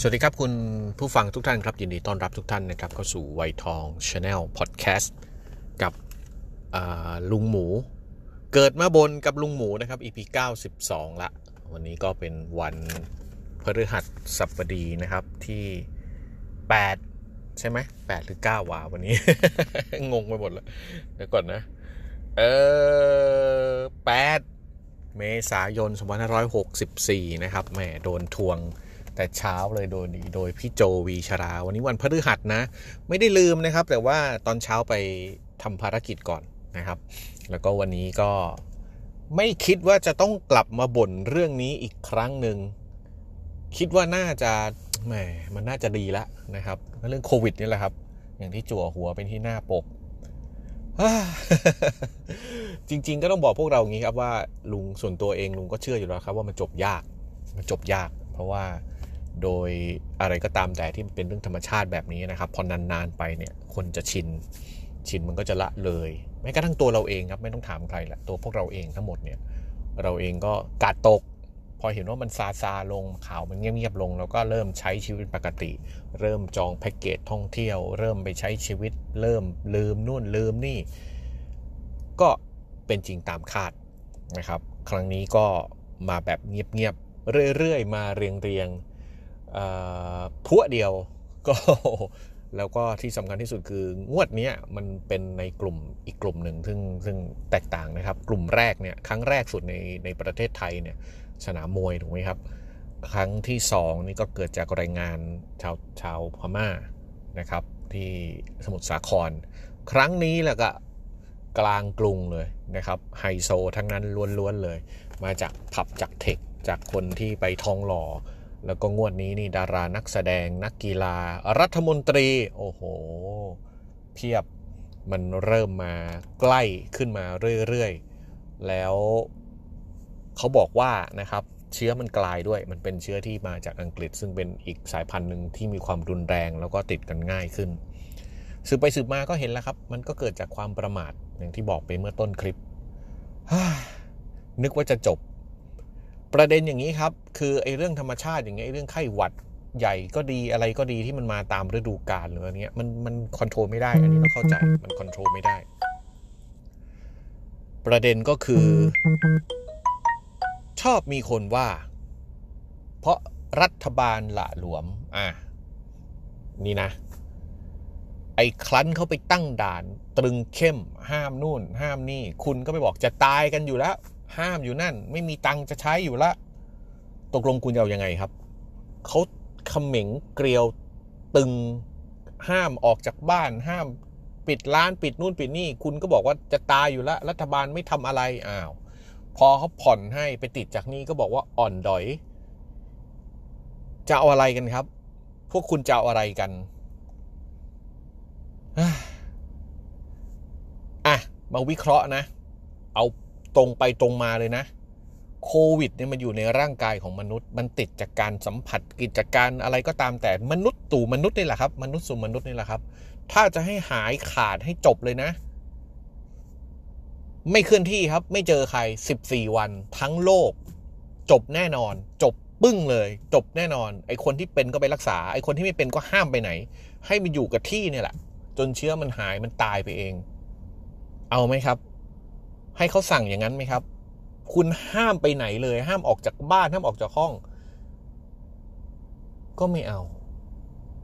สวัสดีครับคุณผู้ฟังทุกท่านครับ ยินดีต้อนรับทุกท่านนะครับเข้าสู่ไวทองชาแนลพอดแคสต์กับลุงหมู เกิดมาบนกับลุงหมูนะครับ EP 92 ละ วันนี้ก็เป็นวันพฤหัสบดีนะครับที่ 8 ใช่ไหม8หรือ 9วะวันนี้ งงไปหมดเลยเดี๋ยวก่อนนะ เออ8เมษายน 2564 นะครับแหมโดนทวง แต่เช้าเลยโดยโดยพี่โจวีชรา วันนี้วันพฤหัสนะ ไม่ได้ลืมนะครับ แต่ว่าตอนเช้าไปทำภารกิจก่อนนะครับ แล้วก็วันนี้ก็ไม่คิดว่าจะต้องกลับมาบ่นเรื่องนี้อีกครั้งหนึ่งคิดว่าน่าจะแหมมันน่าจะดีแล้วนะครับ เรื่องโควิดนี่แหละครับ อย่างที่จั่วหัวเป็นที่หน้าปกจริง ๆ ก็ต้องบอกพวกเราอย่างนี้ครับว่าลุงส่วนตัวเองลุงก็เชื่ออยู่แล้วครับ ว่ามันจบยาก มันจบยาก เพราะว่า โดยอะไรก็ตามแต่ที่มันเป็นเรื่องธรรมชาติแบบนี้นะครับ พอนานๆไปเนี่ยคนจะชิน ชินมันก็จะละเลยแม้กระทั่งตัวเราเองครับไม่ต้องถามใครละตัวพวกเราเองทั้งหมดเนี่ยเราเองก็กาดตก พอเห็นว่ามันซาซาลงข่าวมันเงียบๆลง แล้วก็เริ่มใช้ชีวิตปกติ เริ่มจองแพ็กเกจท่องเที่ยว เริ่มไปใช้ชีวิต เริ่มลืมนู่นลืมนี่ ก็เป็นจริงตามคาดนะครับ ครั้งนี้ก็มาแบบเงียบๆเรื่อยๆ มาเรียงๆ พัวเดียวก็แล้วก็ที่สำคัญที่สุดคืองวดนี้มันเป็นในกลุ่มอีกกลุ่มหนึ่งซึ่งซึ่งแตกต่างนะครับ กลุ่มแรกเนี่ยครั้งแรกสุดในในประเทศไทยเนี่ยสนามมวยถูกไหมครับ ครั้งที่สองนี่ก็เกิดจากรายงานชาวชาวพม่านะครับ ที่สมุทรสาคร ครั้งนี้แหละก็กลางกรุงเลยนะครับไฮโซทั้งนั้นล้วนๆเลย มาจากผับจากเทคจากคนที่ไปทองหล่อ แล้วก็งวดนี้นี่ดารานักแสดงนักกีฬา รัฐมนตรี โอ้โห เพียบมันเริ่มมาใกล้ขึ้นมาเรื่อยๆ แล้วเขาบอกว่านะครับเชื้อมันกลายด้วย มันเป็นเชื้อที่มาจากอังกฤษ ซึ่งเป็นอีกสายพันธุ์หนึ่งที่มีความรุนแรงแล้วก็ติดกันง่ายขึ้น สืบไปสืบมาก็เห็นแล้วครับ มันก็เกิดจากความประมาทอย่างที่บอกไปเมื่อต้นคลิปนึกว่าจะจบ ประเด็นอย่างนี้ครับ คือไอ้เรื่องธรรมชาติอย่างเงี้ยเรื่องไข้หวัดใหญ่ก็ดีอะไรก็ดีที่มันมาตามฤดูกาลหรืออะไรเงี้ยมันมันคอนโทรลไม่ได้ อันนี้ต้องเข้าใจมันคอนโทรลไม่ได้ ประเด็นก็คือ ชอบมีคนว่า เพราะรัฐบาลหละหลวม อะนี่นะ ไอ้คลั้นเขาไปตั้งด่าน ตรึงเข้ม ห้ามนู่น ห้ามนี่ คุณก็ไปบอกจะตายกันอยู่แล้ว ห้ามอยู่นั่น ไม่มีตังค์จะใช้อยู่ละ ตกลงคุณจะเอายังไงครับ เขาเขม็งเกลียวตึงห้ามออกจากบ้านห้ามปิดร้านปิดนู่นปิดนี่ คุณก็บอกว่าจะตายอยู่ล้วรัฐบาลไม่ทำอะไรอ้าว พอเขาผ่อนให้ไปติดจากนี้ก็บอกว่าอ่อนดอย จะเอาอะไรกันครับ พวกคุณจะเอาอะไรกันอะมาวิเคราะห์นะ เอา ตรงไปตรงมาเลยนะโควิดเนี่ยมันอยู่ในร่างกายของมนุษย์ มันติดจากการสัมผัสกิจการอะไรก็ตามแต่มนุษย์ตู่มนุษย์นี่แหละครับ มนุษย์สู่มนุษย์นี่แหละครับ ถ้าจะให้หายขาดให้จบเลยนะ ไม่เคลื่อนที่ครับ ไม่เจอใคร 14 วัน ทั้งโลก จบแน่นอน จบปึ้งเลย จบแน่นอน ไอคนที่เป็นก็ไปรักษา ไอคนที่ไม่เป็นก็ห้ามไปไหน ให้มันอยู่กับที่เนี่ยแหละ จนเชื้อมันหายมันตายไปเอง เอาไหมครับ ให้เขาสั่งอย่างนั้นไหมครับ คุณห้ามไปไหนเลย ห้ามออกจากบ้าน ห้ามออกจากห้อง ก็ไม่เอา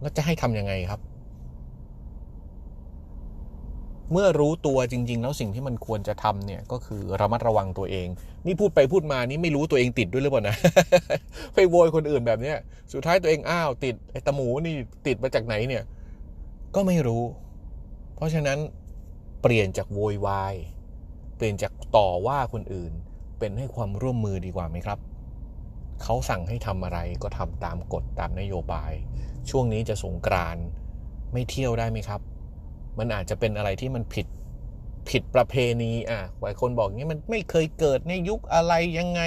แล้วจะให้ทำยังไงครับ เมื่อรู้ตัวจริง ๆ แล้วสิ่งที่มันควรจะทำเนี่ย ก็คือระมัดระวังตัวเอง นี่พูดไปพูดมานี่ไม่รู้ตัวเองติดด้วยหรือเปล่านะ ไปโวยคนอื่นแบบเนี้ยสุดท้ายตัวเองอ้าวติดไอ้ตะหมูนี่ติดมาจากไหนเนี่ย ก็ไม่รู้ เพราะฉะนั้นเปลี่ยนจากโวยวาย ปลี่ยนจากต่อว่าคนอื่น เป็นให้ความร่วมมือดีกว่าไหมครับ เขาสั่งให้ทำอะไรก็ทำตามกฎตามนโยบาย ช่วงนี้จะสงกรานไม่เที่ยวได้ไหมครับ มันอาจจะเป็นอะไรที่มันผิดผิดประเพณีอะหลายคนบอกงี้มันไม่เคยเกิดในยุคอะไรยังไง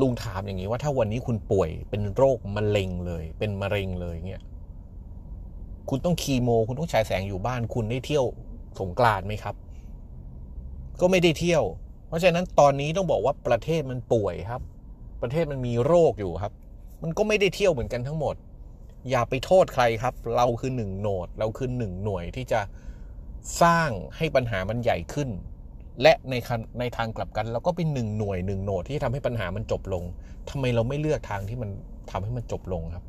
ลุงถามอย่างนี้ว่าถ้าวันนี้คุณป่วยเป็นโรคมะเร็งเลย เป็นมะเร็งเลยเงี้ยคุณต้องคีโม คุณต้องฉายแสงอยู่บ้าน คุณได้เที่ยวสงกรานต์ไหมครับ ก็ไม่ได้เที่ยว เพราะฉะนั้นตอนนี้ต้องบอกว่าประเทศมันป่วยครับ ประเทศมันมีโรคอยู่ครับ มันก็ไม่ได้เที่ยวเหมือนกันทั้งหมด อย่าไปโทษใครครับ เราคือหนึ่งโหนด เราคือหนึ่งหน่วยที่จะสร้างให้ปัญหามันใหญ่ขึ้น และในในทางกลับกัน เราก็เป็นหนึ่งหน่วยหนึ่งโหนดที่ทำให้ปัญหามันจบลงทำไมเราไม่เลือกทางที่มันทำให้มันจบลงครับ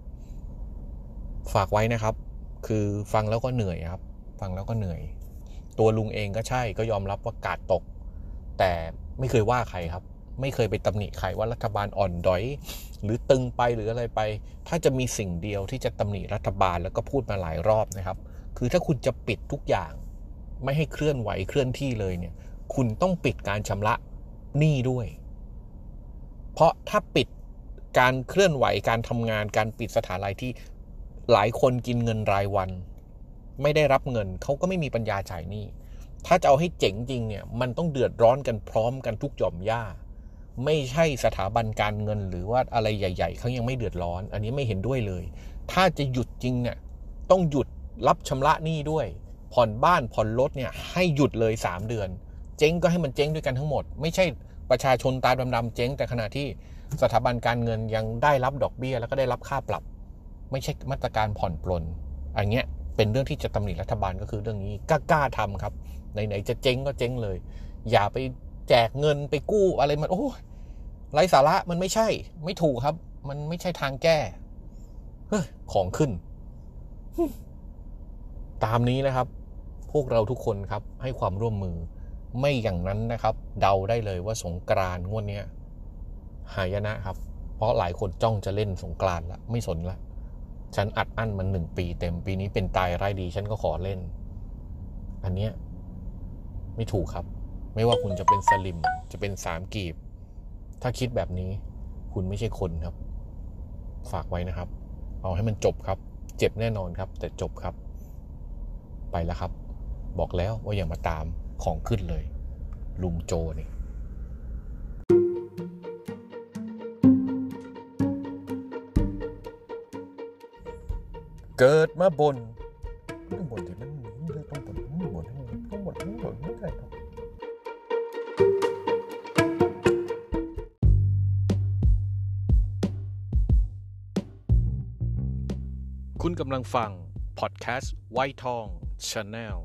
ฝากไว้นะครับ คือฟังแล้วก็เหนื่อยครับ ฟังแล้วก็เหนื่อย ตัวลุงเองก็ใช่ก็ยอมรับว่ากาดตก แต่ไม่เคยว่าใครครับ ไม่เคยไปตำหนิใครว่ารัฐบาลอ่อนด้อยหรือตึงไปหรืออะไรไป ถ้าจะมีสิ่งเดียวที่จะตำหนิรัฐบาลแล้วก็พูดมาหลายรอบนะครับ คือถ้าคุณจะปิดทุกอย่าง ไม่ให้เคลื่อนไหวเคลื่อนที่เลยเนี่ย คุณต้องปิดการชำระหนี้ด้วย เพราะถ้าปิดการเคลื่อนไหวการทำงานการปิดสถานรายที่หลายคนกินเงินรายวัน ไม่ได้รับเงินเขาก็ไม่มีปัญญาจ่ายหนี้ ถ้าจะเอาให้เจ๋งจริงเนี่ยมันต้องเดือดร้อนกันพร้อมกันทุกหย่อมย่า ไม่ใช่สถาบันการเงินหรือว่าอะไรใหญ่ ๆเขายังไม่เดือดร้อน อันนี้ไม่เห็นด้วยเลย ถ้าจะหยุดจริงเนี่ยต้องหยุดรับชำระหนี้ด้วย ผ่อนบ้านผ่อนรถเนี่ยให้หยุดเลย 3 เดือน เจ๊งก็ให้มันเจ๊งด้วยกันทั้งหมด ไม่ใช่ประชาชนตาดำๆเจ๊ง แต่ขณะที่สถาบันการเงินยังได้รับดอกเบี้ย แล้วก็ได้รับค่าปรับ ไม่ใช่มาตรการผ่อนปลนอันเนี้ย เป็นเรื่องที่จะตำหนิรัฐบาลก็คือเรื่องนี้กล้าๆทำครับไหนๆจะเจ๊งก็เจ๊งเลย อย่าไปแจกเงินไปกู้อะไรมันโอ้ไรสาระมันไม่ใช่ ไม่ถูกครับ มันไม่ใช่ทางแก้เฮ้ยของขึ้น ตามนี้นะครับ พวกเราทุกคนครับ ให้ความร่วมมือ ไม่อย่างนั้นนะครับ เดาได้เลยว่าสงกรานงวดเนี้ยหายนะครับ เพราะหลายคนจ้องจะเล่นสงกรานละไม่สนละ ฉันอัดอั้นมันหนึ่งปีเต็มปีนี้เป็นตายไร้ดี ฉันก็ขอเล่น อันเนี้ยไม่ถูกครับ ไม่ว่าคุณจะเป็นสลิม จะเป็นสามกีบ ถ้าคิดแบบนี้คุณไม่ใช่คนครับ ฝากไว้นะครับ เอาให้มันจบครับ เจ็บแน่นอนครับ แต่จบครับ ไปแล้วครับ บอกแล้วว่าอย่ามาตามของขึ้นเลย ลุงโจนี่ เกิดมาบนต้องบนที่มันหนีเลยต้องบนต้องบนต้องบนต้องบนไม่ได้ครับคุณกำลังฟัง พอดแคสต์ไวทองชาแนล